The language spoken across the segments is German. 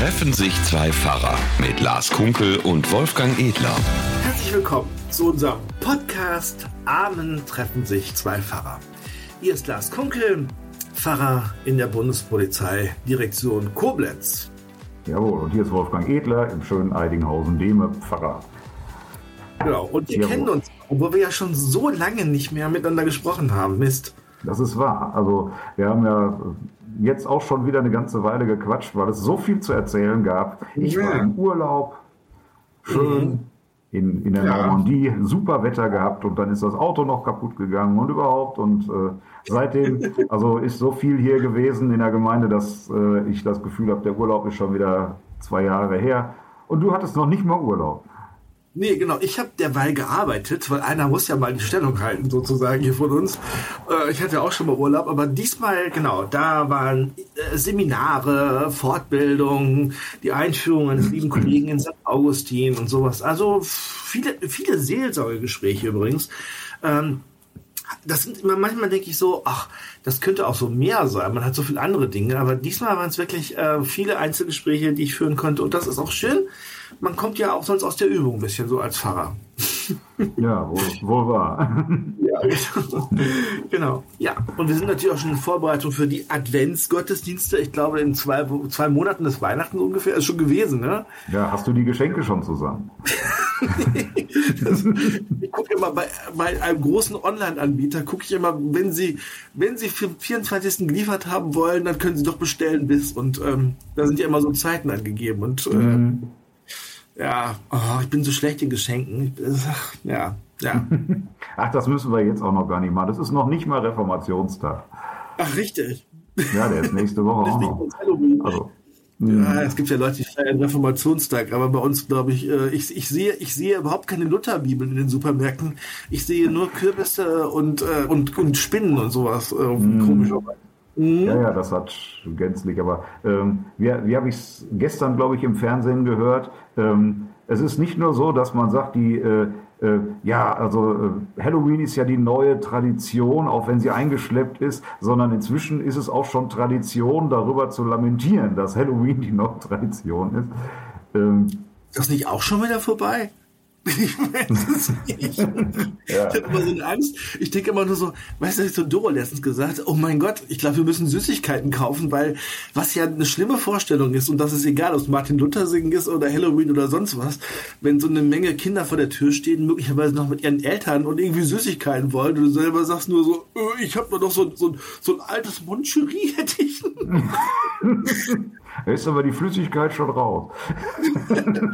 Treffen sich zwei Pfarrer mit Lars Kunkel und Wolfgang Edler. Herzlich willkommen zu unserem Podcast Amen treffen sich zwei Pfarrer. Hier ist Lars Kunkel, Pfarrer in der Bundespolizei Direktion Koblenz. Jawohl, und hier ist Wolfgang Edler im schönen Eidinghausen-Dehme, Pfarrer. Genau, und wir Jawohl. kennen uns, obwohl wir ja schon so lange nicht mehr miteinander gesprochen haben. Mist. Das ist wahr. Also wir haben ja jetzt auch schon wieder eine ganze Weile gequatscht, weil es so viel zu erzählen gab. Ich Ja. war im Urlaub, schön in, in der Ja. Normandie, super Wetter gehabt und dann ist das Auto noch kaputt gegangen und überhaupt. Und äh, seitdem, also ist so viel hier gewesen in der Gemeinde, dass äh, ich das Gefühl habe, der Urlaub ist schon wieder zwei Jahre her. Und du hattest noch nicht mal Urlaub. Nee, genau. Ich habe derweil gearbeitet, weil einer muss ja mal die Stellung halten, sozusagen hier von uns. Äh, ich hatte auch schon mal Urlaub, aber diesmal, genau, da waren äh, Seminare, Fortbildungen, die Einführung eines lieben Kollegen in St. Augustin und sowas. Also viele, viele Seelsorgegespräche übrigens. Ähm, das sind immer, manchmal denke ich so, ach, das könnte auch so mehr sein. Man hat so viele andere Dinge, aber diesmal waren es wirklich äh, viele Einzelgespräche, die ich führen konnte. Und das ist auch schön. Man kommt ja auch sonst aus der Übung ein bisschen so als Pfarrer. Ja, wohl, wohl wahr. Ja, genau. Ja, und wir sind natürlich auch schon in Vorbereitung für die Adventsgottesdienste. Ich glaube, in zwei, zwei Monaten ist Weihnachten ungefähr. Ist schon gewesen, ne? Ja, hast du die Geschenke schon zusammen? Das, ich gucke immer bei, bei einem großen Online-Anbieter, gucke ich immer, wenn sie, wenn sie für den 24. geliefert haben wollen, dann können sie doch bestellen bis. Und ähm, da sind ja immer so Zeiten angegeben. Und äh, ja, oh, ich bin so schlecht in Geschenken. Ja, ja. Ach, das müssen wir jetzt auch noch gar nicht machen. Das ist noch nicht mal Reformationstag. Ach, richtig. Ja, der ist nächste Woche auch noch. Halloween. Also, Ja, es gibt ja Leute, die feiern Reformationstag, aber bei uns glaube ich, äh, ich, ich sehe, ich sehe überhaupt keine Lutherbibeln in den Supermärkten. Ich sehe nur Kürbisse und äh, und und Spinnen und sowas. Äh, Komischerweise. Ja, ja, das hat gänzlich. Aber ähm, wie, wie habe ich es gestern, glaube ich, im Fernsehen gehört? Ähm, es ist nicht nur so, dass man sagt, die äh, äh, ja, also äh, Halloween ist ja die neue Tradition, auch wenn sie eingeschleppt ist, sondern inzwischen ist es auch schon Tradition, darüber zu lamentieren, dass Halloween die neue Tradition ist. Ähm, Ist das nicht auch schon wieder vorbei? Ich weiß es nicht. Ja. Ich habe immer so eine Angst. Ich denke immer nur so, weißt du, ich so Doro letztens gesagt, oh mein Gott, ich glaube, wir müssen Süßigkeiten kaufen, weil was ja eine schlimme Vorstellung ist und das ist egal, ob es Martin Luther singen ist oder Halloween oder sonst was, wenn so eine Menge Kinder vor der Tür stehen, möglicherweise noch mit ihren Eltern und irgendwie Süßigkeiten wollen und du selber sagst nur so, äh, ich habe nur noch so, so, so ein altes Moncherie hätte ich. da ist aber die Flüssigkeit schon raus.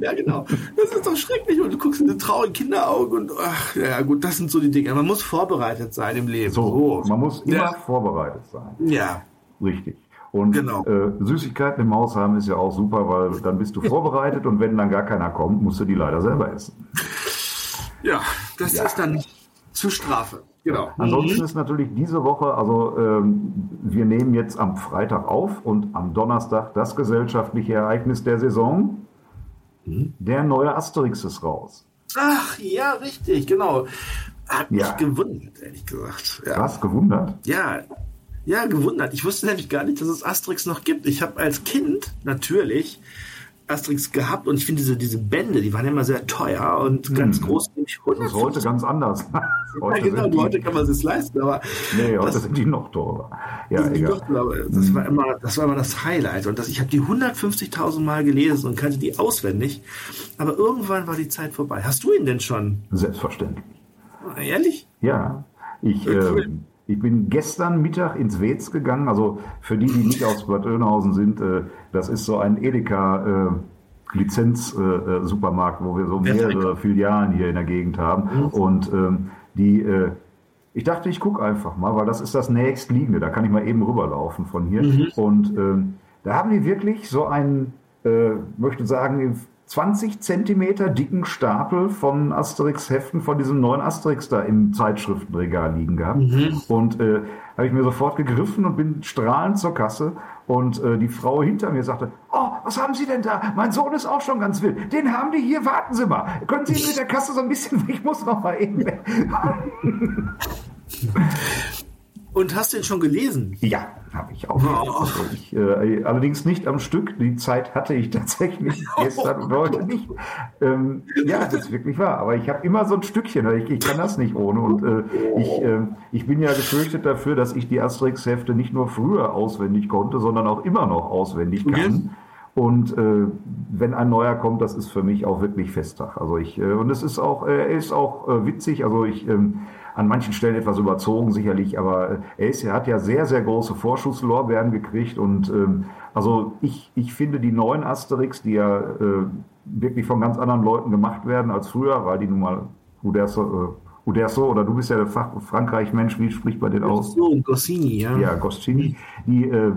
Ja, genau. Das ist doch schrecklich. Und du guckst in die traurigen Kinderaugen und ach, ja gut, das sind so die Dinge. Man muss vorbereitet sein im Leben. So, man muss immer Ja. vorbereitet sein. Ja. Richtig. Und Genau. äh, Süßigkeiten im Haus haben ist ja auch super, weil dann bist du vorbereitet und wenn dann gar keiner kommt, musst du die leider selber essen. Ja, das Ja. ist dann zur Strafe. Genau. Ansonsten ist natürlich diese Woche, also ähm, wir nehmen jetzt am Freitag auf und am Donnerstag das gesellschaftliche Ereignis der Saison. Der neue Asterix ist raus. Ach, ja, richtig, genau. Hat mich Ja. gewundert, ehrlich gesagt. Ja. Was gewundert? ja. Ja, gewundert. Ich wusste nämlich gar nicht, dass es Asterix noch gibt. Ich habe als Kind natürlich Asterix gehabt und ich finde diese, diese Bände, die waren immer sehr teuer und ganz groß, Das ist heute ganz anders. Ja, heute genau, sind die, heute kann man es leisten, aber nee, heute das- sind die noch teurer. Ja, Die egal. Aber das war immer, das war immer das Highlight. Und das, ich habe die 150.000 Mal gelesen und kannte die auswendig. Aber irgendwann war die Zeit vorbei. Hast du ihn denn schon? Selbstverständlich. Ehrlich? Ja, ich, Ja, cool. äh, ich bin gestern Mittag ins Wetz gegangen. Also für die, die nicht aus Bad Oeynhausen sind, äh, das ist so ein Edeka äh, Lizenz-Supermarkt, äh, Supermarkt, wo wir so mehrere? Filialen hier in der Gegend haben. Mhm. Und ähm, die, äh, ich dachte, ich gucke einfach mal, weil das ist das nächstliegende. Da kann ich mal eben rüberlaufen von hier. Mhm. Und ähm, da haben die wirklich so einen, äh, möchte sagen, 20 Zentimeter dicken Stapel von Asterix-Heften von diesem neuen Asterix da im Zeitschriftenregal liegen gehabt. Und äh, habe ich mir sofort gegriffen und bin strahlend zur Kasse. Und äh, die Frau hinter mir sagte, oh, was haben Sie denn da? Mein Sohn ist auch schon ganz wild. Den haben die hier, warten Sie mal. Können Sie ihn mit der Kasse so ein bisschen, ich muss noch mal eben. Und hast du ihn schon gelesen? Ja, habe ich auch. Oh. Also ich, äh, allerdings nicht am Stück. Die Zeit hatte ich tatsächlich gestern und heute nicht. Ähm, ja, das ist wirklich wahr. Aber ich habe immer so ein Stückchen. Ich, ich kann das nicht ohne. Und äh, ich, äh, ich bin ja gefürchtet dafür, dass ich die Asterix-Hefte nicht nur früher auswendig konnte, sondern auch immer noch auswendig kann. Okay. Und äh, wenn ein neuer kommt, das ist für mich auch wirklich Festtag. Also ich äh, und es ist auch, äh, er ist auch äh, witzig. Also ich ähm, an manchen Stellen etwas überzogen sicherlich, aber äh, er, ist, er hat ja sehr, sehr große Vorschusslorbeeren gekriegt und ähm, also ich, ich finde die neuen Asterix, die ja äh, wirklich von ganz anderen Leuten gemacht werden als früher, weil die nun mal Uderso, äh, Uderso oder du bist ja der Frankreich-Mensch, wie spricht man den aus? So, Goscini, ja. Ja, Goscini, die äh,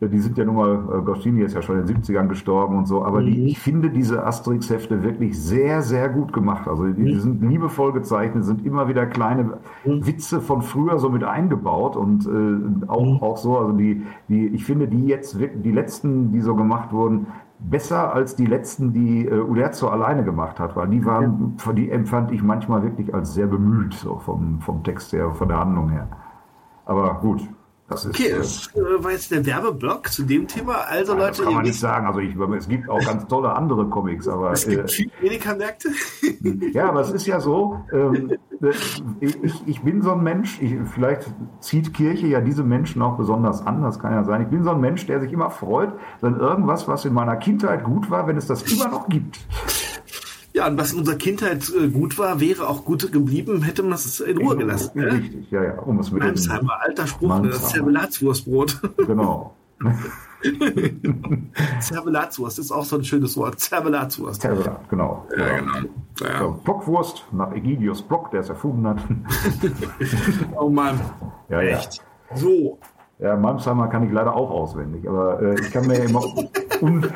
die sind ja nun mal, äh, Goscini ist ja schon in den 70ern gestorben und so, aber mhm. die, ich finde diese Asterix-Hefte wirklich sehr, sehr gut gemacht. Also die, die, mhm. sind liebevoll gezeichnet, sind immer wieder kleine mhm. Witze von früher so mit eingebaut und äh, auch, mhm. auch so, also die, die, ich finde die jetzt, die letzten, die so gemacht wurden, besser als die letzten, die äh, Uderzo alleine gemacht hat, weil die waren, ja. die empfand ich manchmal wirklich als sehr bemüht, so vom, vom Text her, von der Handlung her. Aber gut, okay, ist, äh, das war jetzt der Werbeblock zu dem Thema. Also ja, Leute, kann man nicht sagen. Also ich, es gibt auch ganz tolle andere Comics, aber es gibt äh, Medikamärkte. ja, aber es ist ja so. Ähm, ich, ich bin so ein Mensch. Ich, vielleicht zieht Kirche ja diese Menschen auch besonders an. Das kann ja sein. Ich bin so ein Mensch, der sich immer freut, wenn irgendwas, was in meiner Kindheit gut war, wenn es das immer noch gibt. Ja, und was in unserer Kindheit äh, gut war, wäre auch gut geblieben, hätte man es in Ruhe gelassen. Ne? Richtig, ja, ja. Um es mit Mansheimer, alter Spruch, Mansheimer. das Zervelatswurstbrot. Genau. Zervelatswurst ist auch so ein schönes Wort. Zervelatswurst. Zervelat, genau. Ja, genau. Ja. So, Bockwurst nach Egidius Block, der es erfunden hat. oh Mann. Ja, Echt. Ja. So, ja, Malmsheimer kann ich leider auch auswendig, aber äh, ich kann mir immer Un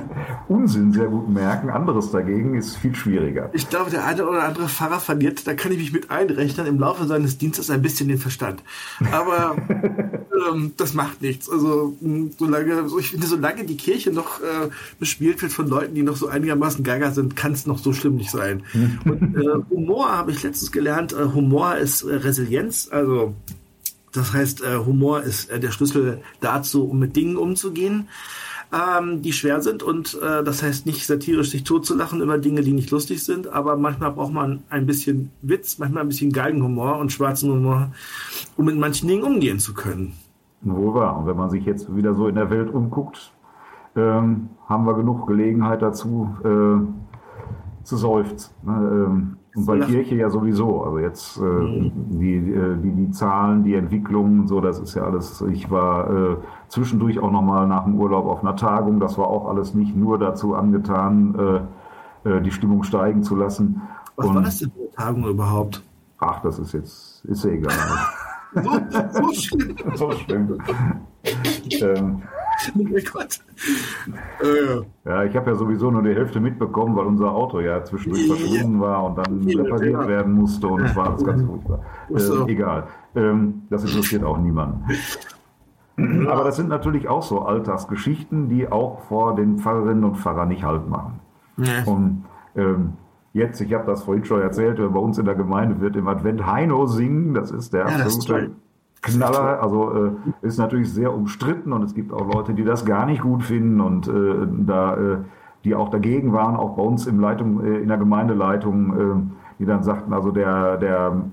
Unsinn sehr gut merken. Anderes dagegen ist viel schwieriger. Ich glaube, der eine oder andere Fahrer verliert, da kann ich mich mit einrechnen, im Laufe seines Dienstes ein bisschen den Verstand. Aber ähm, das macht nichts. Also solange, ich finde, solange die Kirche noch äh, bespielt wird von Leuten, die noch so einigermaßen geiger sind, kann es noch so schlimm nicht sein. Und äh, Humor habe ich letztens gelernt. Äh, Humor ist äh, Resilienz, also das heißt, äh, Humor ist äh, der Schlüssel dazu, um mit Dingen umzugehen, ähm, die schwer sind. Und äh, das heißt nicht satirisch sich totzulachen über Dinge, die nicht lustig sind, aber manchmal braucht man ein bisschen Witz, manchmal ein bisschen Geigenhumor und schwarzen Humor, um mit manchen Dingen umgehen zu können. Wohl wahr. Und wenn man sich jetzt wieder so in der Welt umguckt, ähm, haben wir genug Gelegenheit dazu äh, zu seufzen. Ne? Ähm, und bei Kirche ja sowieso. Also jetzt äh, mhm. die, äh, die, die Zahlen, die Entwicklungen, so, das ist ja alles. Ich war äh, zwischendurch auch nochmal nach dem Urlaub auf einer Tagung. Das war auch alles nicht nur dazu angetan, äh, äh, die Stimmung steigen zu lassen. Was Und, war das denn für eine Tagung überhaupt? Ach, das ist jetzt, ist ja egal. so, so schlimm. so schlimm. ähm, Gott. Äh. Ja, ich habe ja sowieso nur die Hälfte mitbekommen, weil unser Auto ja zwischendurch verschwunden war und dann repariert werden musste und es war alles ganz furchtbar. Äh, egal. Ähm, das interessiert auch niemanden. Aber das sind natürlich auch so Alltagsgeschichten, die auch vor den Pfarrerinnen und Pfarrern nicht halt machen. Ja. Und ähm, jetzt, ich habe das vorhin schon erzählt, bei uns in der Gemeinde wird im Advent Heino singen. Das ist der ja, absolute Knaller. Also äh, ist natürlich sehr umstritten und es gibt auch Leute, die das gar nicht gut finden und äh, da, äh, die auch dagegen waren, auch bei uns im Leitung, äh, in der Gemeindeleitung, äh, die dann sagten, also der, der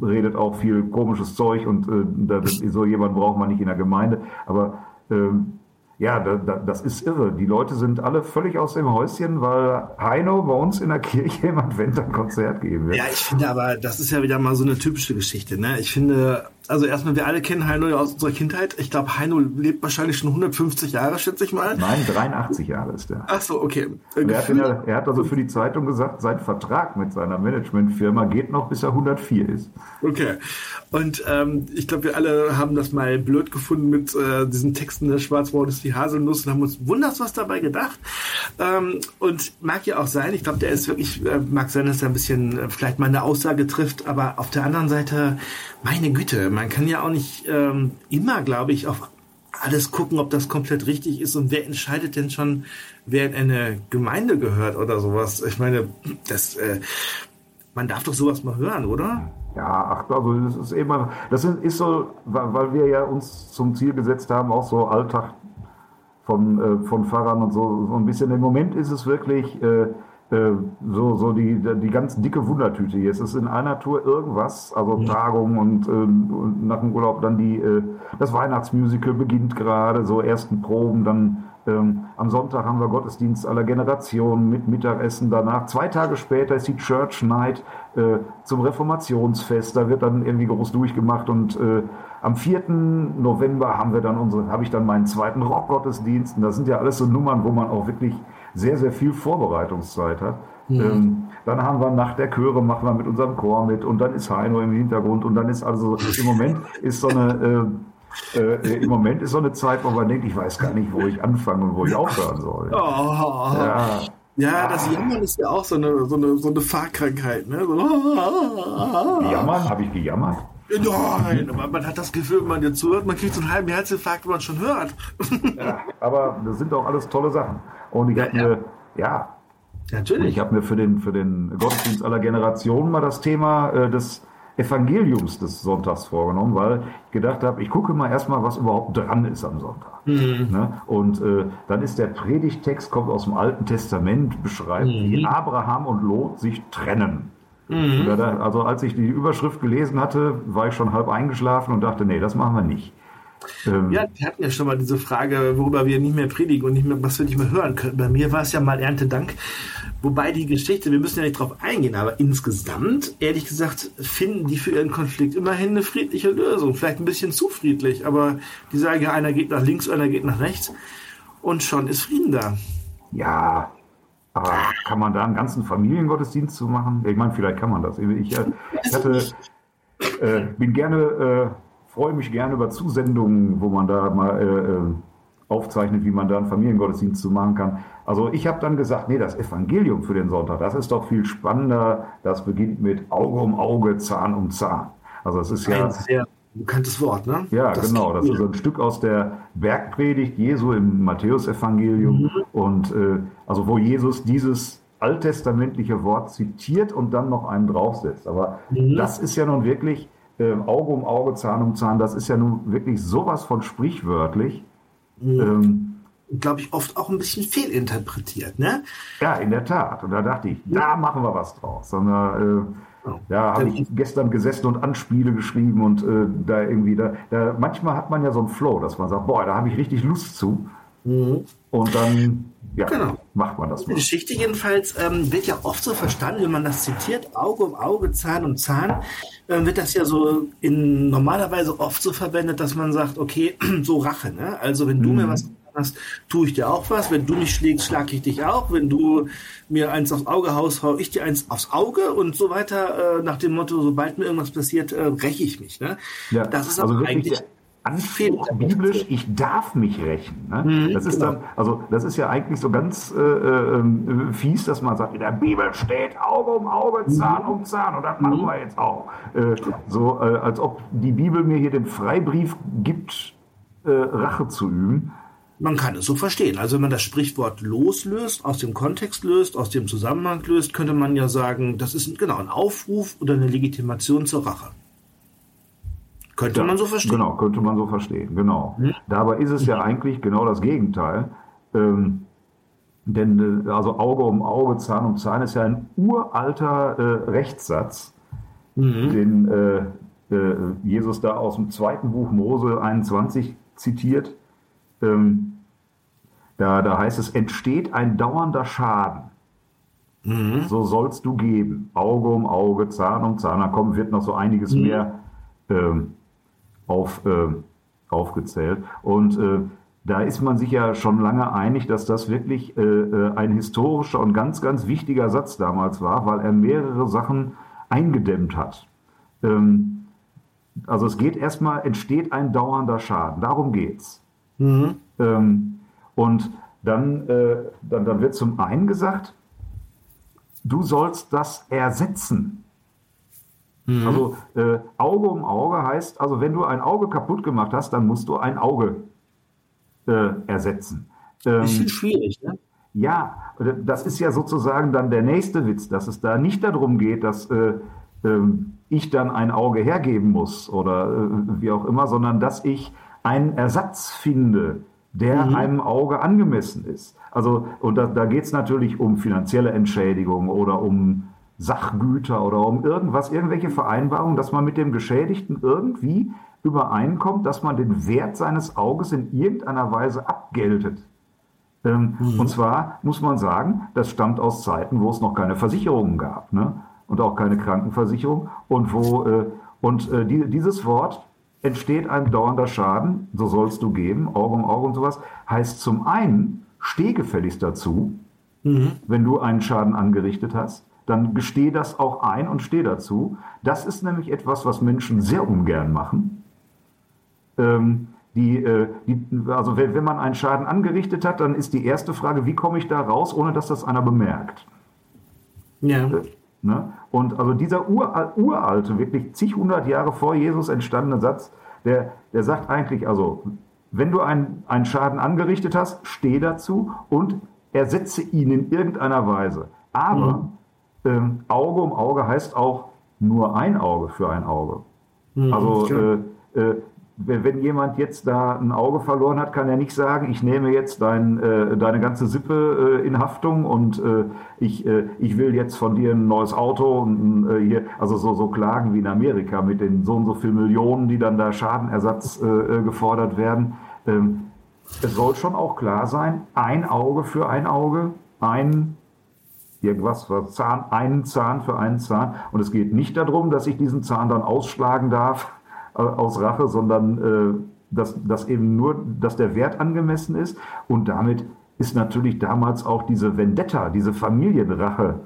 redet auch viel komisches Zeug und äh, das, so jemand braucht man nicht in der Gemeinde. Aber ähm, ja, da, da, das ist irre. Die Leute sind alle völlig aus dem Häuschen, weil Heino bei uns in der Kirche im Advent ein Konzert geben wird. Ja, ich finde aber, das ist ja wieder mal so eine typische Geschichte. Ne? Ich finde, also erstmal, wir alle kennen Heino aus unserer Kindheit. Ich glaube, Heino lebt wahrscheinlich schon 150 Jahre, schätze ich mal. Nein, 83 Jahre ist er. Ach so, okay. Er hat, der, er hat, also für die Zeitung gesagt, sein Vertrag mit seiner Managementfirma geht noch, bis er 104 ist. Okay. Und ähm, ich glaube, wir alle haben das mal blöd gefunden mit äh, diesen Texten, der Schwarzwald ist die Haselnuss und haben uns wunders was dabei gedacht. Ähm, und mag ja auch sein, ich glaube, der ist wirklich, äh, mag sein, dass er ein bisschen äh, vielleicht mal eine Aussage trifft, aber auf der anderen Seite meine Güte, man kann ja auch nicht ähm, immer, glaube ich, auf alles gucken, ob das komplett richtig ist und wer entscheidet denn schon, wer in eine Gemeinde gehört oder sowas. Ich meine, das, äh, Man darf doch sowas mal hören, oder? Ja, ach, also das ist immer, das ist so, weil wir ja uns zum Ziel gesetzt haben, auch so Alltag von, äh, von Fahrern und so, so ein bisschen. Im Moment ist es wirklich äh, so, so die, die ganz dicke Wundertüte hier. Es ist in einer Tour irgendwas, also ja. Tagung und, äh, und nach dem Urlaub dann die, äh, das Weihnachtsmusical beginnt gerade, so ersten Proben, dann ähm, am Sonntag haben wir Gottesdienst aller Generationen mit Mittagessen danach. Zwei Tage später ist die Church Night äh, zum Reformationsfest. Da wird dann irgendwie groß durchgemacht und äh, am 4. November haben wir dann unsere, habe ich dann meinen zweiten Rockgottesdienst. Und das sind ja alles so Nummern, wo man auch wirklich sehr, sehr viel Vorbereitungszeit hat. Mhm. Ähm, dann haben wir nach der Chöre, machen wir mit unserem Chor mit und dann ist Heino im Hintergrund und dann ist also im Moment ist so eine äh, äh, im Moment ist so eine Zeit, wo man denkt, ich weiß gar nicht, wo ich anfangen und wo ich aufhören soll. Oh. Ja. Ja, das Jammern ist ja auch so eine, so eine, so eine Fahrkrankheit. Ne? So, Jammern? Habe ich gejammert? Nein, aber man hat das Gefühl, wenn man dir zuhört, man kriegt so einen halben Herzinfarkt, wenn man schon hört. Ja, aber das sind auch alles tolle Sachen. Und ich ja, habe mir, ja, Natürlich. Ich habe mir für den, für den Gottesdienst aller Generationen mal das Thema äh, des Evangeliums des Sonntags vorgenommen, weil ich gedacht habe, ich gucke mal erstmal, was überhaupt dran ist am Sonntag. Mhm. Ne? Und äh, dann ist der Predigtext, kommt aus dem Alten Testament, beschreibt, mhm. wie Abraham und Lot sich trennen. Mhm. Also als ich die Überschrift gelesen hatte, war ich schon halb eingeschlafen und dachte, nee, das machen wir nicht. Ähm, ja, wir hatten ja schon mal diese Frage, worüber wir nicht mehr predigen und nicht mehr, was wir nicht mehr hören können. Bei mir war es ja mal Erntedank. Wobei die Geschichte, wir müssen ja nicht drauf eingehen, aber insgesamt, ehrlich gesagt, finden die für ihren Konflikt immerhin eine friedliche Lösung. Vielleicht ein bisschen zu friedlich, aber die sagen ja, einer geht nach links, einer geht nach rechts und schon ist Frieden da. Ja, aber kann man da einen ganzen Familiengottesdienst zu machen? Ich meine, vielleicht kann man das. Ich, hatte, äh, bin gerne, äh, freue mich gerne über Zusendungen, wo man da mal äh, äh, aufzeichnet, wie man da einen Familiengottesdienst zu machen kann. Also ich habe dann gesagt, nee, das Evangelium für den Sonntag, das ist doch viel spannender. Das beginnt mit Auge um Auge, Zahn um Zahn. Also es ist ja sehr bekanntes Wort, ne? Ja, das genau. Das ist ein Stück aus der Bergpredigt Jesu im Matthäusevangelium mhm. und äh, also wo Jesus dieses alttestamentliche Wort zitiert und dann noch einen draufsetzt. Aber mhm. das ist ja nun wirklich äh, Auge um Auge, Zahn um Zahn. Das ist ja nun wirklich sowas von sprichwörtlich. Mhm. Ähm, glaube ich, oft auch ein bisschen fehlinterpretiert, ne? Ja, in der Tat. Und da dachte ich, da machen wir was draus. Sondern, äh, ja, habe ich gestern gesessen und Anspiele geschrieben und äh, da irgendwie, da, da, manchmal hat man ja so einen Flow, dass man sagt, boah, da habe ich richtig Lust zu. Mhm. Und dann ja, genau. macht man das mal. Die Geschichte jedenfalls ähm, wird ja oft so verstanden, wenn man das zitiert, Auge um Auge, Zahn um Zahn, äh, wird das ja so in normalerweise oft so verwendet, dass man sagt, okay, so Rache, ne? Also wenn du mhm. mir was hast, tue ich dir auch was. Wenn du mich schlägst, schlage ich dich auch. Wenn du mir eins aufs Auge haust, hau ich dir eins aufs Auge und so weiter. Äh, nach dem Motto, sobald mir irgendwas passiert, äh, räche ich mich. Ne? Ja, das ist also aber eigentlich Anspruch biblisch, ich darf mich rächen. Ne? Mhm, das ist genau. dann, also das ist ja eigentlich so ganz äh, äh, fies, dass man sagt, in der Bibel steht Auge um Auge, Zahn um Zahn und das machen mhm. wir jetzt auch. Äh, so äh, als ob die Bibel mir hier den Freibrief gibt, äh, Rache zu üben. Man kann es so verstehen. Also wenn man das Sprichwort loslöst, aus dem Kontext löst, aus dem Zusammenhang löst, könnte man ja sagen, das ist genau ein Aufruf oder eine Legitimation zur Rache. Könnte ja, man so verstehen. Genau, könnte man so verstehen, genau. Hm? Dabei ist es ja eigentlich genau das Gegenteil. Ähm, denn äh, also Auge um Auge, Zahn um Zahn ist ja ein uralter äh, Rechtssatz, mhm. den äh, äh, Jesus da aus dem zweiten Buch Mose 21 zitiert. Ähm, da, da heißt es, entsteht ein dauernder Schaden. Mhm. So sollst du geben. Auge um Auge, Zahn um Zahn. Da kommt, wird noch so einiges mhm. mehr ähm, auf, äh, aufgezählt. Und äh, da ist man sich ja schon lange einig, dass das wirklich äh, äh, ein historischer und ganz, ganz wichtiger Satz damals war, weil er mehrere Sachen eingedämmt hat. Ähm, also es geht erstmal, entsteht ein dauernder Schaden. Darum geht's. Mhm. Ähm, und dann, äh, dann, dann wird zum einen gesagt, du sollst das ersetzen. Mhm. Also äh, Auge um Auge heißt, also wenn du ein Auge kaputt gemacht hast, dann musst du ein Auge äh, ersetzen. Ähm, Bisschen schwierig, ne? Ja, das ist ja sozusagen dann der nächste Witz, dass es da nicht darum geht, dass äh, äh, ich dann ein Auge hergeben muss oder äh, wie auch immer, sondern dass ich einen Ersatz finde, der mhm. einem Auge angemessen ist. Also, und da, da geht es natürlich um finanzielle Entschädigung oder um Sachgüter oder um irgendwas, irgendwelche Vereinbarungen, dass man mit dem Geschädigten irgendwie übereinkommt, dass man den Wert seines Auges in irgendeiner Weise abgeltet. Ähm, mhm. Und zwar muss man sagen, das stammt aus Zeiten, wo es noch keine Versicherungen gab ne? und auch keine Krankenversicherung und wo äh, und äh, die, dieses Wort entsteht ein dauernder Schaden, so sollst du geben, Auge um Auge und sowas, heißt zum einen, steh gefälligst dazu, mhm. wenn du einen Schaden angerichtet hast, dann gesteh das auch ein und steh dazu. Das ist nämlich etwas, was Menschen sehr ungern machen. Ähm, die, äh, die, also wenn, wenn man einen Schaden angerichtet hat, dann ist die erste Frage, wie komme ich da raus, ohne dass das einer bemerkt? Ja. Äh, ne? Und also dieser ural, uralte, wirklich zig hundert Jahre vor Jesus entstandene Satz, der, der sagt eigentlich, also wenn du einen, einen Schaden angerichtet hast, steh dazu und ersetze ihn in irgendeiner Weise. Aber mhm. ähm, Auge um Auge heißt auch nur ein Auge für ein Auge. Mhm, also äh, äh, wenn jemand jetzt da ein Auge verloren hat, kann er nicht sagen, ich nehme jetzt dein, äh, deine ganze Sippe äh, in Haftung und äh, ich, äh, ich will jetzt von dir ein neues Auto und äh, hier, also so, so Klagen wie in Amerika mit den so und so viel Millionen, die dann da Schadenersatz äh, gefordert werden. Ähm, es soll schon auch klar sein, ein Auge für ein Auge, ein irgendwas, Zahn, einen Zahn für einen Zahn. Und es geht nicht darum, dass ich diesen Zahn dann ausschlagen darf äh, aus Rache, sondern äh, dass, dass eben nur, dass der Wert angemessen ist. Und damit ist natürlich damals auch diese Vendetta, diese Familienrache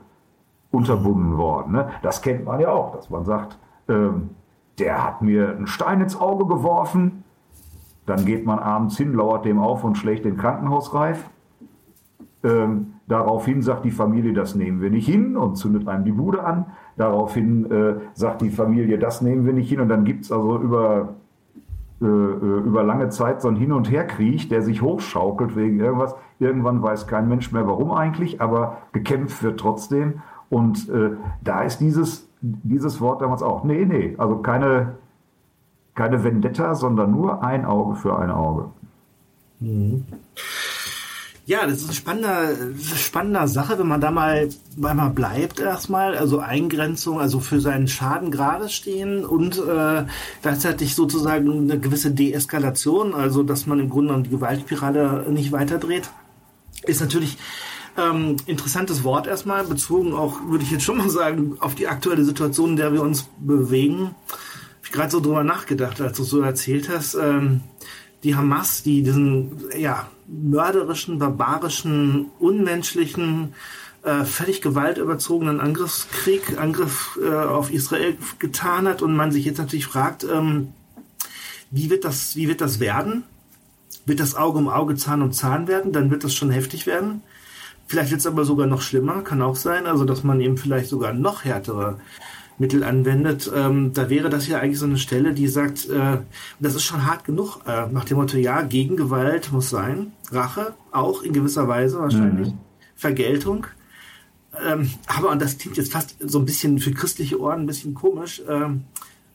unterbunden worden. Ne? Das kennt man ja auch, dass man sagt, ähm, der hat mir einen Stein ins Auge geworfen. Dann geht man abends hin, lauert dem auf und schlägt den Krankenhausreif. Ähm, daraufhin sagt die Familie, das nehmen wir nicht hin und zündet einem die Bude an. Daraufhin äh, sagt die Familie, das nehmen wir nicht hin. Und dann gibt es also über, äh, äh, über lange Zeit so einen Hin- und Herkrieg, der sich hochschaukelt wegen irgendwas. Irgendwann weiß kein Mensch mehr, warum eigentlich, aber gekämpft wird trotzdem. Und äh, da ist dieses, dieses Wort damals auch. Nee, nee, also keine, keine Vendetta, sondern nur ein Auge für ein Auge. Mhm. Ja, das ist eine spannende, spannende Sache, wenn man da mal, mal bleibt erstmal. Also Eingrenzung, also für seinen Schaden gerade stehen und äh, gleichzeitig sozusagen eine gewisse Deeskalation, also dass man im Grunde die Gewaltspirale nicht weiterdreht, ist natürlich ähm, interessantes Wort erstmal, bezogen auch, würde ich jetzt schon mal sagen, auf die aktuelle Situation, in der wir uns bewegen. Hab ich gerade so drüber nachgedacht, als du so erzählt hast. Ähm, die Hamas, die diesen, ja, mörderischen, barbarischen, unmenschlichen, äh, völlig gewaltüberzogenen Angriffskrieg, Angriff äh, auf Israel getan hat und man sich jetzt natürlich fragt, ähm, wie wird das, wie wird das werden? Wird das Auge um Auge, Zahn um Zahn werden? Dann wird das schon heftig werden. Vielleicht wird es aber sogar noch schlimmer, kann auch sein, also dass man eben vielleicht sogar noch härtere Mittel anwendet, ähm, da wäre das ja eigentlich so eine Stelle, die sagt, äh, das ist schon hart genug, äh, nach dem Motto, ja, Gegengewalt muss sein, Rache auch in gewisser Weise wahrscheinlich, mhm. Vergeltung. Ähm, aber, und das klingt jetzt fast so ein bisschen für christliche Ohren ein bisschen komisch, ähm,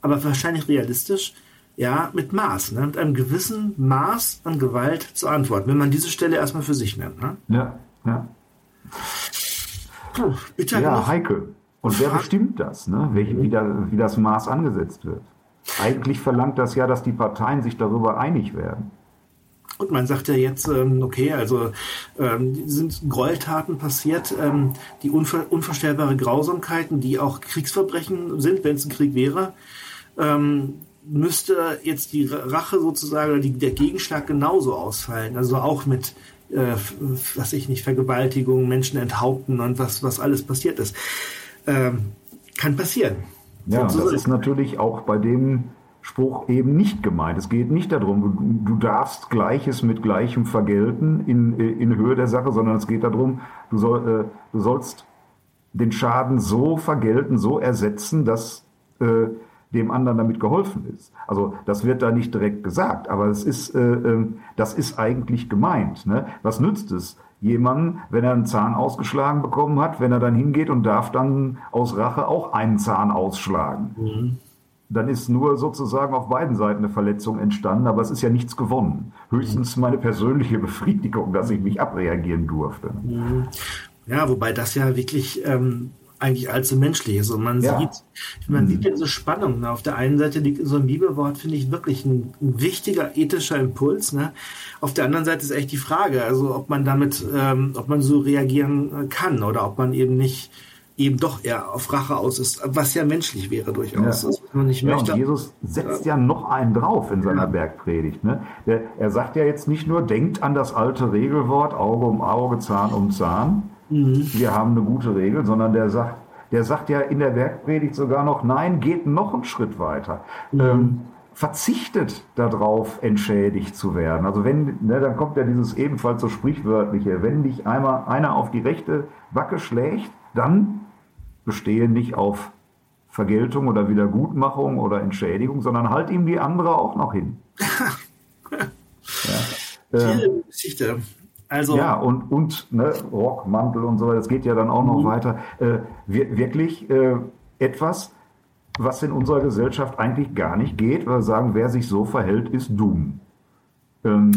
aber wahrscheinlich realistisch, ja, mit Maß, ne? mit einem gewissen Maß an Gewalt zu antworten, wenn man diese Stelle erstmal für sich nimmt. Ne? Ja, ja. Puh, bitte ja, Heike. Und wer bestimmt das, ne? Wie, da, wie das Maß angesetzt wird? Eigentlich verlangt das ja, dass die Parteien sich darüber einig werden. Und man sagt ja jetzt, ähm, okay, also ähm, sind Gräueltaten passiert, ähm, die unver unvorstellbare Grausamkeiten, die auch Kriegsverbrechen sind, wenn es ein Krieg wäre, ähm, müsste jetzt die Rache sozusagen, die, der Gegenschlag genauso ausfallen. Also auch mit, äh, was ich nicht, Vergewaltigung, Menschen enthaupten und was, was alles passiert ist ähm, kann passieren. Ja, das ist natürlich auch bei dem Spruch eben nicht gemeint. Es geht nicht darum, du, darfst Gleiches mit Gleichem vergelten in, in Höhe der Sache, sondern es geht darum, du, soll, äh, du sollst den Schaden so vergelten, so ersetzen, dass äh, dem anderen damit geholfen ist. Also das wird da nicht direkt gesagt, aber es ist, äh, äh, das ist eigentlich gemeint. Ne? Was nützt es, jemanden, wenn er einen Zahn ausgeschlagen bekommen hat, wenn er dann hingeht und darf dann aus Rache auch einen Zahn ausschlagen. Mhm. Dann ist nur sozusagen auf beiden Seiten eine Verletzung entstanden, aber es ist ja nichts gewonnen. Höchstens meine persönliche Befriedigung, dass ich mich abreagieren durfte. Mhm. Ja, wobei das ja wirklich ähm, eigentlich allzu menschlich ist. Und man ja. sieht, man mhm. sieht diese Spannung. Ne? Auf der einen Seite liegt so ein Bibelwort, finde ich, wirklich ein, ein, wichtiger ethischer Impuls. Ne? Auf der anderen Seite ist echt die Frage, also ob man damit, ähm, ob man so reagieren kann oder ob man eben nicht eben doch eher auf Rache aus ist, was ja menschlich wäre durchaus. Ja. Das, man nicht ja, möchte. Und Jesus setzt ja. ja noch einen drauf in seiner. Bergpredigt. Ne? Der, er sagt ja jetzt nicht nur, denkt an das alte Regelwort, Auge um Auge, Zahn um Zahn, mhm. wir haben eine gute Regel, sondern der sagt, der sagt ja in der Bergpredigt sogar noch, nein, geht noch einen Schritt weiter. Mhm. Ähm, verzichtet darauf, entschädigt zu werden. Also wenn, ne, dann kommt ja dieses ebenfalls so sprichwörtliche, wenn dich einmal einer auf die rechte Backe schlägt, dann bestehe nicht auf Vergeltung oder Wiedergutmachung oder Entschädigung, sondern halt ihm die andere auch noch hin. ja. äh, Geschichte. Also ja, und, und ne, Rock, Mantel und so weiter, das geht ja dann auch noch mhm. weiter. Äh, wirklich äh, etwas, was in unserer Gesellschaft eigentlich gar nicht geht, weil wir sagen, wer sich so verhält, ist dumm. Ähm,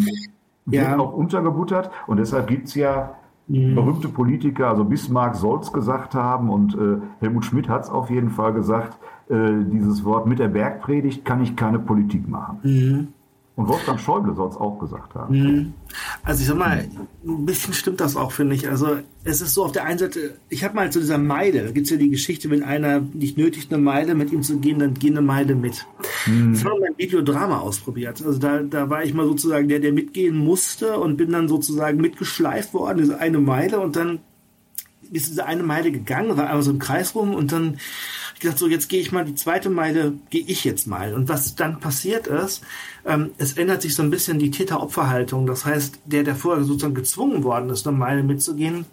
ja. Wird auch untergebuttert und deshalb gibt es ja mhm. berühmte Politiker, also Bismarck soll es gesagt haben und äh, Helmut Schmidt hat es auf jeden Fall gesagt, äh, dieses Wort mit der Bergpredigt kann ich keine Politik machen. Mhm. Und Wolfgang Schäuble soll es auch gesagt haben. Mhm. Also ich sag mal, ein bisschen stimmt das auch, finde ich. Also es ist so auf der einen Seite, ich habe mal zu dieser Meile, da gibt es ja die Geschichte, wenn einer nicht nötigt, eine Meile mit ihm zu gehen, dann geh eine Meile mit. Mhm. Das haben wir beim Videodrama ausprobiert. Also da, da war ich mal sozusagen der, der mitgehen musste und bin dann sozusagen mitgeschleift worden, diese eine Meile und dann ist diese eine Meile gegangen, war einmal so im Kreis rum und dann ich gesagt, so jetzt gehe ich mal die zweite Meile, gehe ich jetzt mal. Und was dann passiert ist, ähm, es ändert sich so ein bisschen die Täter-Opfer-Haltung. Das heißt, der, der vorher sozusagen gezwungen worden ist, eine Meile mitzugehen,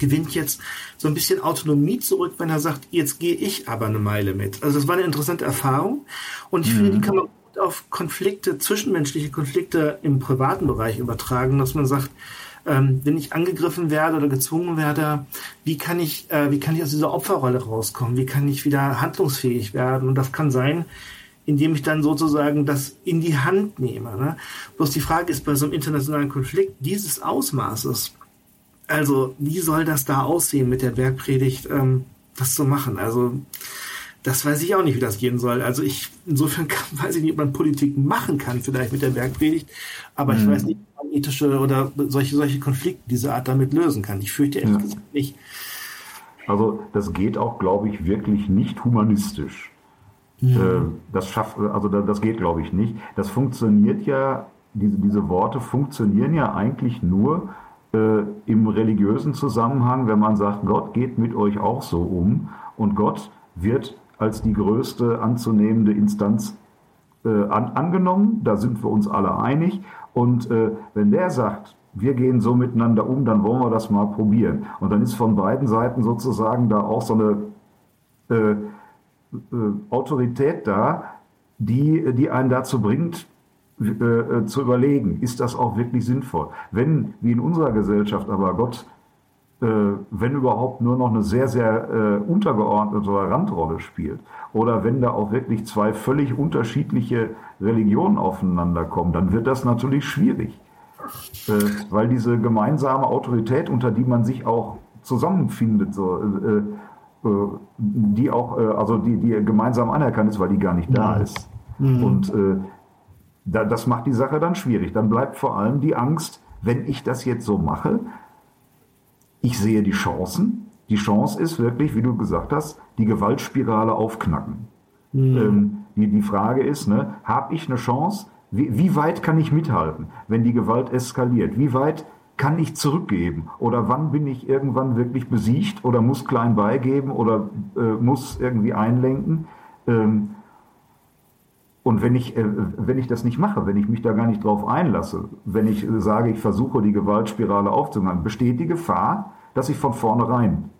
gewinnt jetzt so ein bisschen Autonomie zurück, wenn er sagt, jetzt gehe ich aber eine Meile mit. Also das war eine interessante Erfahrung und ich mhm. finde, die kann man gut auf Konflikte, zwischenmenschliche Konflikte im privaten Bereich übertragen, dass man sagt, ähm, wenn ich angegriffen werde oder gezwungen werde, wie kann ich, äh, wie kann ich aus dieser Opferrolle rauskommen? Wie kann ich wieder handlungsfähig werden? Und das kann sein, indem ich dann sozusagen das in die Hand nehme. Ne? Bloß die Frage ist bei so einem internationalen Konflikt dieses Ausmaßes, also wie soll das da aussehen mit der Bergpredigt, ähm, das zu machen? Also das weiß ich auch nicht, wie das gehen soll. Also ich, insofern kann, weiß ich nicht, ob man Politik machen kann, vielleicht mit der Bergpredigt, aber mhm. ich weiß nicht, ethische oder solche, solche Konflikte dieser Art damit lösen kann. Ich fürchte ehrlich ja. gesagt nicht. Also das geht auch, glaube ich, wirklich nicht humanistisch. Ja. Äh, das schafft, also das geht, glaube ich, nicht. Das funktioniert ja, diese, diese Worte funktionieren ja eigentlich nur äh, im religiösen Zusammenhang, wenn man sagt, Gott geht mit euch auch so um und Gott wird als die größte anzunehmende Instanz äh, an, angenommen. Da sind wir uns alle einig. Und äh, wenn der sagt, wir gehen so miteinander um, dann wollen wir das mal probieren. Und dann ist von beiden Seiten sozusagen da auch so eine äh, äh, Autorität da, die, die einen dazu bringt, äh, äh, zu überlegen, ist das auch wirklich sinnvoll? Wenn, wie in unserer Gesellschaft aber Gott, wenn überhaupt nur noch eine sehr, sehr äh, untergeordnete Randrolle spielt, oder wenn da auch wirklich zwei völlig unterschiedliche Religionen aufeinander kommen, dann wird das natürlich schwierig. Äh, weil diese gemeinsame Autorität, unter die man sich auch zusammenfindet, so, äh, äh, die auch, äh, also die, die gemeinsam anerkannt ist, weil die gar nicht da ist. Mhm. Und äh, da, das macht die Sache dann schwierig. Dann bleibt vor allem die Angst, wenn ich das jetzt so mache, ich sehe die Chancen. Die Chance ist wirklich, wie du gesagt hast, die Gewaltspirale aufknacken. Mhm. Ähm, die, die Frage ist, ne, habe ich eine Chance? Wie, wie weit kann ich mithalten, wenn die Gewalt eskaliert? Wie weit kann ich zurückgeben? Oder wann bin ich irgendwann wirklich besiegt oder muss klein beigeben oder äh, muss irgendwie einlenken? Ähm, und wenn ich, äh, wenn ich das nicht mache, wenn ich mich da gar nicht drauf einlasse, wenn ich äh, sage, ich versuche die Gewaltspirale aufzumachen, besteht die Gefahr, dass ich von vornherein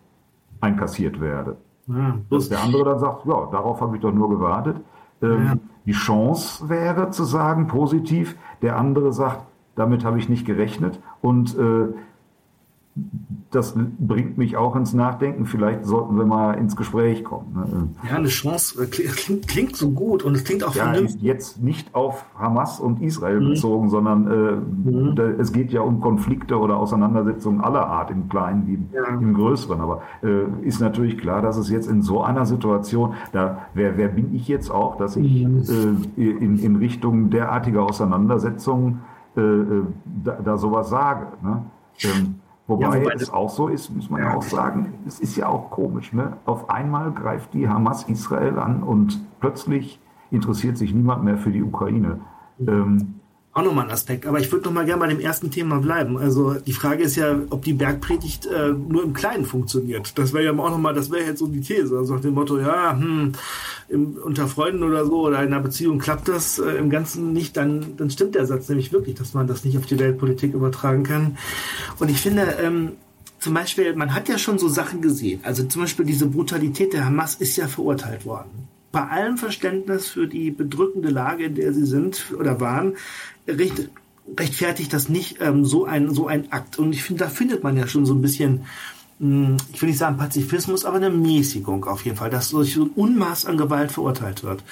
einkassiert werde. Ja, dass der andere dann sagt, ja, darauf habe ich doch nur gewartet. Ähm, ja. Die Chance wäre zu sagen, positiv, der andere sagt, damit habe ich nicht gerechnet. Und äh, das bringt mich auch ins Nachdenken. Vielleicht sollten wir mal ins Gespräch kommen. Ne? Ja, eine Chance äh, klingt, klingt, so gut und es klingt auch ja, vernünftig. Jetzt nicht auf Hamas und Israel mhm. bezogen, sondern äh, mhm. da, es geht ja um Konflikte oder Auseinandersetzungen aller Art, im Kleinen wie ja. im Größeren. Aber äh, ist natürlich klar, dass es jetzt in so einer Situation, da wer, wer bin ich jetzt auch, dass ich mhm. äh, in, in Richtung derartiger Auseinandersetzungen äh, äh, da, da sowas sage. Ne? Ähm, Wobei, ja, es auch so ist, muss man ja auch sagen, es ist ja auch komisch. Ne? Auf einmal greift die Hamas Israel an und plötzlich interessiert sich niemand mehr für die Ukraine. Ähm, auch nochmal ein Aspekt. Aber ich würde noch mal gerne bei dem ersten Thema bleiben. Also die Frage ist ja, ob die Bergpredigt äh, nur im Kleinen funktioniert. Das wäre ja auch nochmal, das wäre jetzt so die These. Also nach dem Motto, ja, hm, im, unter Freunden oder so oder in einer Beziehung klappt das äh, im Ganzen nicht, dann, dann stimmt der Satz nämlich wirklich, dass man das nicht auf die Weltpolitik übertragen kann. Und ich finde, ähm, zum Beispiel, man hat ja schon so Sachen gesehen. Also zum Beispiel diese Brutalität der Hamas ist ja verurteilt worden bei allem Verständnis für die bedrückende Lage, in der sie sind oder waren, recht, rechtfertigt das nicht ähm, so ein so ein Akt. Und ich finde, da findet man ja schon so ein bisschen, ich will nicht sagen Pazifismus, aber eine Mäßigung auf jeden Fall, dass durch so ein Unmaß an Gewalt verurteilt wird.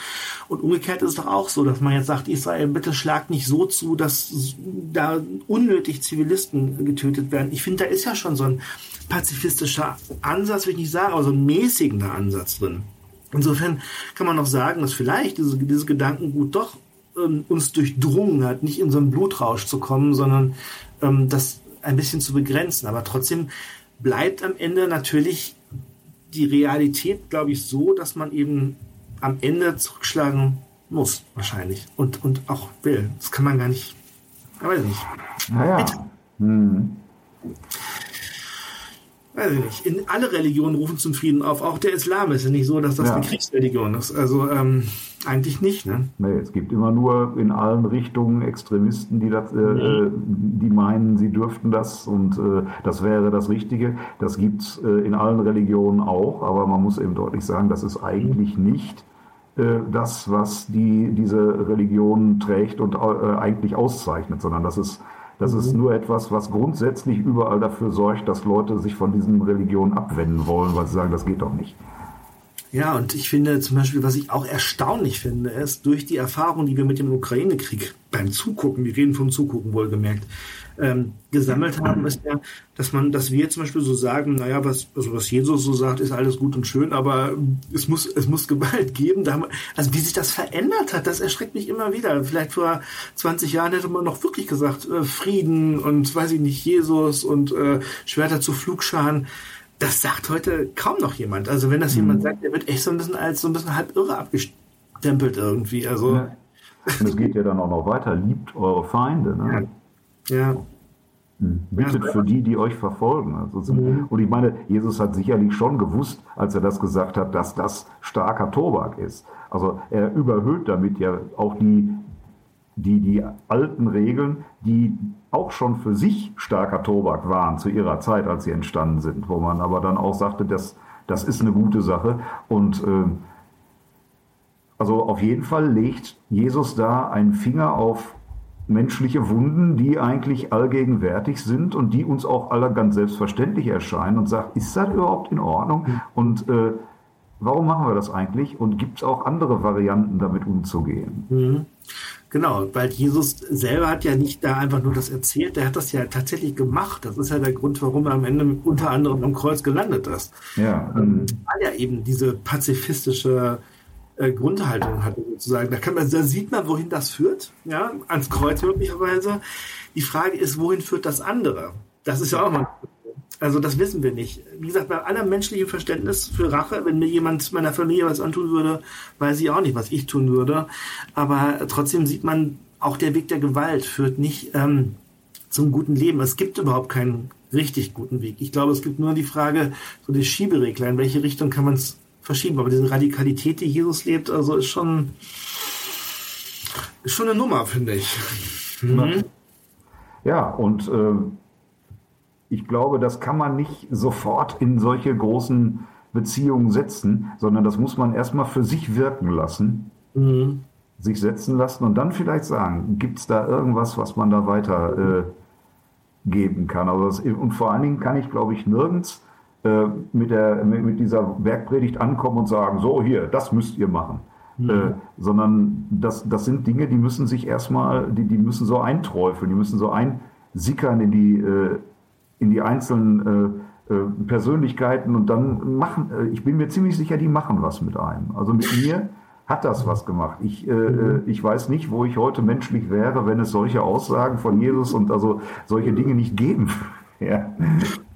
Und umgekehrt ist es doch auch so, dass man jetzt sagt, Israel, bitte schlagt nicht so zu, dass da unnötig Zivilisten getötet werden. Ich finde, da ist ja schon so ein pazifistischer Ansatz, will ich nicht sagen, aber so ein mäßigender Ansatz drin. Insofern kann man noch sagen, dass vielleicht diese, dieses Gedankengut doch ähm, uns durchdrungen hat, nicht in so einen Blutrausch zu kommen, sondern ähm, das ein bisschen zu begrenzen. Aber trotzdem bleibt am Ende natürlich die Realität, glaube ich, so, dass man eben am Ende zurückschlagen muss, wahrscheinlich. Und, und auch will. Das kann man gar nicht. Ich weiß nicht. Naja. Hm weiß ich nicht, in alle Religionen rufen zum Frieden auf. Auch der Islam ist ja nicht so, dass das ja. eine Kriegsreligion ist. Also ähm, eigentlich nicht. Ne? Nee, es gibt immer nur in allen Richtungen Extremisten, die, das, äh, mhm. die meinen, sie dürften das und äh, das wäre das Richtige. Das gibt es äh, in allen Religionen auch, aber man muss eben deutlich sagen, das ist eigentlich nicht äh, das, was die, diese Religion trägt und äh, eigentlich auszeichnet, sondern das ist das ist mhm. nur etwas, was grundsätzlich überall dafür sorgt, dass Leute sich von diesen Religionen abwenden wollen, weil sie sagen, das geht doch nicht. Ja, und ich finde zum Beispiel, was ich auch erstaunlich finde, ist durch die Erfahrung, die wir mit dem Ukraine-Krieg beim Zugucken, wir reden vom Zugucken wohlgemerkt, ähm, gesammelt haben, ist ja, dass man, dass wir zum Beispiel so sagen, naja, was, also was Jesus so sagt, ist alles gut und schön, aber es muss, es muss Gewalt geben. Wir, also wie sich das verändert hat, das erschreckt mich immer wieder. Vielleicht vor 20 Jahren hätte man noch wirklich gesagt, äh, Frieden und weiß ich nicht, Jesus und äh, Schwerter zu Flugscharen. Das sagt heute kaum noch jemand. Also wenn das mhm. jemand sagt, der wird echt so ein bisschen als so ein bisschen halb irre abgestempelt irgendwie. Also ja. Und es geht ja dann auch noch weiter. Liebt eure Feinde. Ne? Ja. Ja. Hm. Bittet für die, die euch verfolgen. Also, mhm. Und ich meine, Jesus hat sicherlich schon gewusst, als er das gesagt hat, dass das starker Tobak ist. Also er überhöht damit ja auch die, die, die alten Regeln, die auch schon für sich starker Tobak waren zu ihrer Zeit, als sie entstanden sind, wo man aber dann auch sagte, das, das ist eine gute Sache. Und äh, also auf jeden Fall legt Jesus da einen Finger auf menschliche Wunden, die eigentlich allgegenwärtig sind und die uns auch alle ganz selbstverständlich erscheinen und sagt, ist das überhaupt in Ordnung? Mhm. Und äh, warum machen wir das eigentlich? Und gibt es auch andere Varianten, damit umzugehen? Mhm. Genau, weil Jesus selber hat ja nicht da einfach nur das erzählt, der hat das ja tatsächlich gemacht. Das ist ja der Grund, warum er am Ende unter anderem am Kreuz gelandet ist. Ja. Ähm, weil er eben diese pazifistische äh, Grundhaltung hatte sozusagen. Da, kann man, da sieht man, wohin das führt, ja, ans Kreuz möglicherweise. Die Frage ist, wohin führt das andere? Das ist ja auch mal. Also das wissen wir nicht. Wie gesagt, bei aller menschlichen Verständnis für Rache, wenn mir jemand meiner Familie was antun würde, weiß ich auch nicht, was ich tun würde. Aber trotzdem sieht man, auch der Weg der Gewalt führt nicht ähm, zum guten Leben. Es gibt überhaupt keinen richtig guten Weg. Ich glaube, es gibt nur die Frage, so die Schieberegler, in welche Richtung kann man es verschieben. Aber diese Radikalität, die Jesus lebt, also ist schon, ist schon eine Nummer, finde ich. Mhm. Ja, und äh, ich glaube, das kann man nicht sofort in solche großen Beziehungen setzen, sondern das muss man erstmal für sich wirken lassen, mhm. sich setzen lassen und dann vielleicht sagen, gibt es da irgendwas, was man da weiter äh, geben kann. Also das, und vor allen Dingen kann ich, glaube ich, nirgends mit, der, mit dieser Werkpredigt ankommen und sagen, so hier, das müsst ihr machen. Mhm. Äh, sondern das, das sind Dinge, die müssen sich erstmal, die, die müssen so einträufeln, die müssen so einsickern in die, äh, in die einzelnen äh, äh, Persönlichkeiten und dann machen, äh, ich bin mir ziemlich sicher, die machen was mit einem. Also mit mir hat das was gemacht. Ich, äh, mhm. ich weiß nicht, wo ich heute menschlich wäre, wenn es solche Aussagen von Jesus und also solche Dinge nicht geben. ja.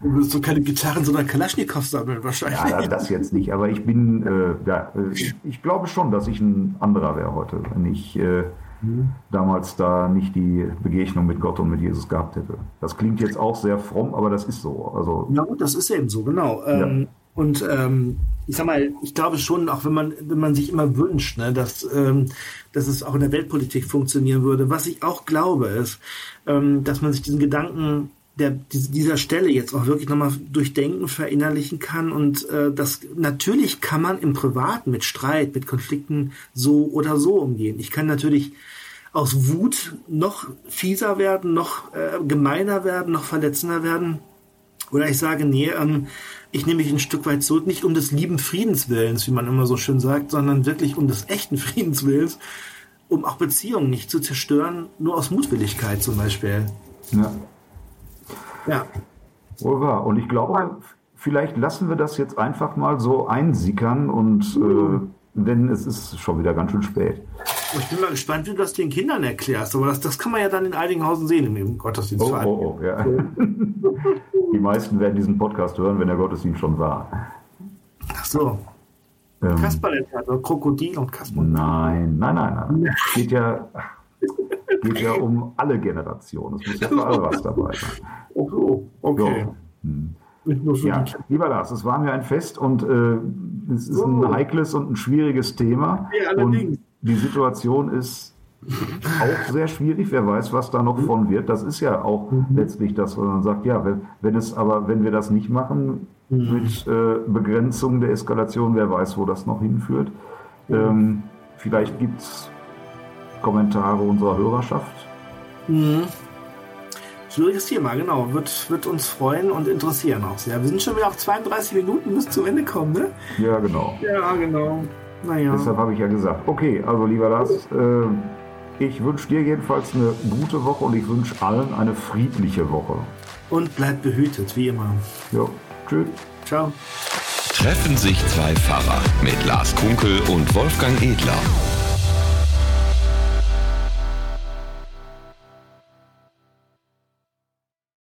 Du würdest so keine Gitarren, sondern Kalaschnikow sammeln wahrscheinlich. Ja, das jetzt nicht, aber ich bin, äh, ja, ich, ich, glaube schon, dass ich ein anderer wäre heute, wenn ich äh, mhm. damals da nicht die Begegnung mit Gott und mit Jesus gehabt hätte. Das klingt jetzt auch sehr fromm, aber das ist so. Also, ja, das ist eben so, genau. Ähm, ja. Und ähm, ich sag mal, ich glaube schon, auch wenn man, wenn man sich immer wünscht, ne, dass, ähm, dass es auch in der Weltpolitik funktionieren würde, was ich auch glaube, ist, ähm, dass man sich diesen Gedanken der, dieser Stelle jetzt auch wirklich nochmal durchdenken, verinnerlichen kann. Und äh, das natürlich kann man im Privaten mit Streit, mit Konflikten so oder so umgehen. Ich kann natürlich aus Wut noch fieser werden, noch äh, gemeiner werden, noch verletzender werden. Oder ich sage, nee, ähm, ich nehme mich ein Stück weit zurück, nicht um des lieben Friedenswillens, wie man immer so schön sagt, sondern wirklich um des echten Friedenswillens, um auch Beziehungen nicht zu zerstören, nur aus Mutwilligkeit zum Beispiel. Ja. Ja. Wohl wahr. Und ich glaube, vielleicht lassen wir das jetzt einfach mal so einsickern und äh, denn es ist schon wieder ganz schön spät. Ich bin mal gespannt, wie du das den Kindern erklärst, aber das, das kann man ja dann in Eidinghausen sehen im Gottesdienst. Oh, oh, oh, ja. Die meisten werden diesen Podcast hören, wenn der Gottesdienst schon war. Ach so. Ähm, Kasperle, also Krokodil und Kasperle. Nein, nein, nein, nein. Es geht ja, geht ja um alle Generationen. Es muss ja für alle was dabei sein. Oh, so, okay. So. Hm. Ja, lieber Lars, es war mir ein Fest und äh, es ist ein heikles und ein schwieriges Thema. Ja, allerdings. Und die Situation ist auch sehr schwierig. Wer weiß, was da noch von wird. Das ist ja auch mhm. letztlich das, was man sagt, ja, wenn, wenn, es aber, wenn wir das nicht machen mhm. mit äh, Begrenzung der Eskalation, wer weiß, wo das noch hinführt. Ähm, vielleicht gibt es Kommentare unserer Hörerschaft. Mhm. Schwieriges Thema, genau. Wird, wird uns freuen und interessieren auch sehr. Wir sind schon wieder auf 32 Minuten, bis zum Ende kommen, ne? Ja, genau. Ja, genau. Naja. Deshalb habe ich ja gesagt, okay, also lieber Lars, äh, ich wünsche dir jedenfalls eine gute Woche und ich wünsche allen eine friedliche Woche. Und bleibt behütet, wie immer. Ja, tschüss. Ciao. Treffen sich zwei Pfarrer mit Lars Kunkel und Wolfgang Edler.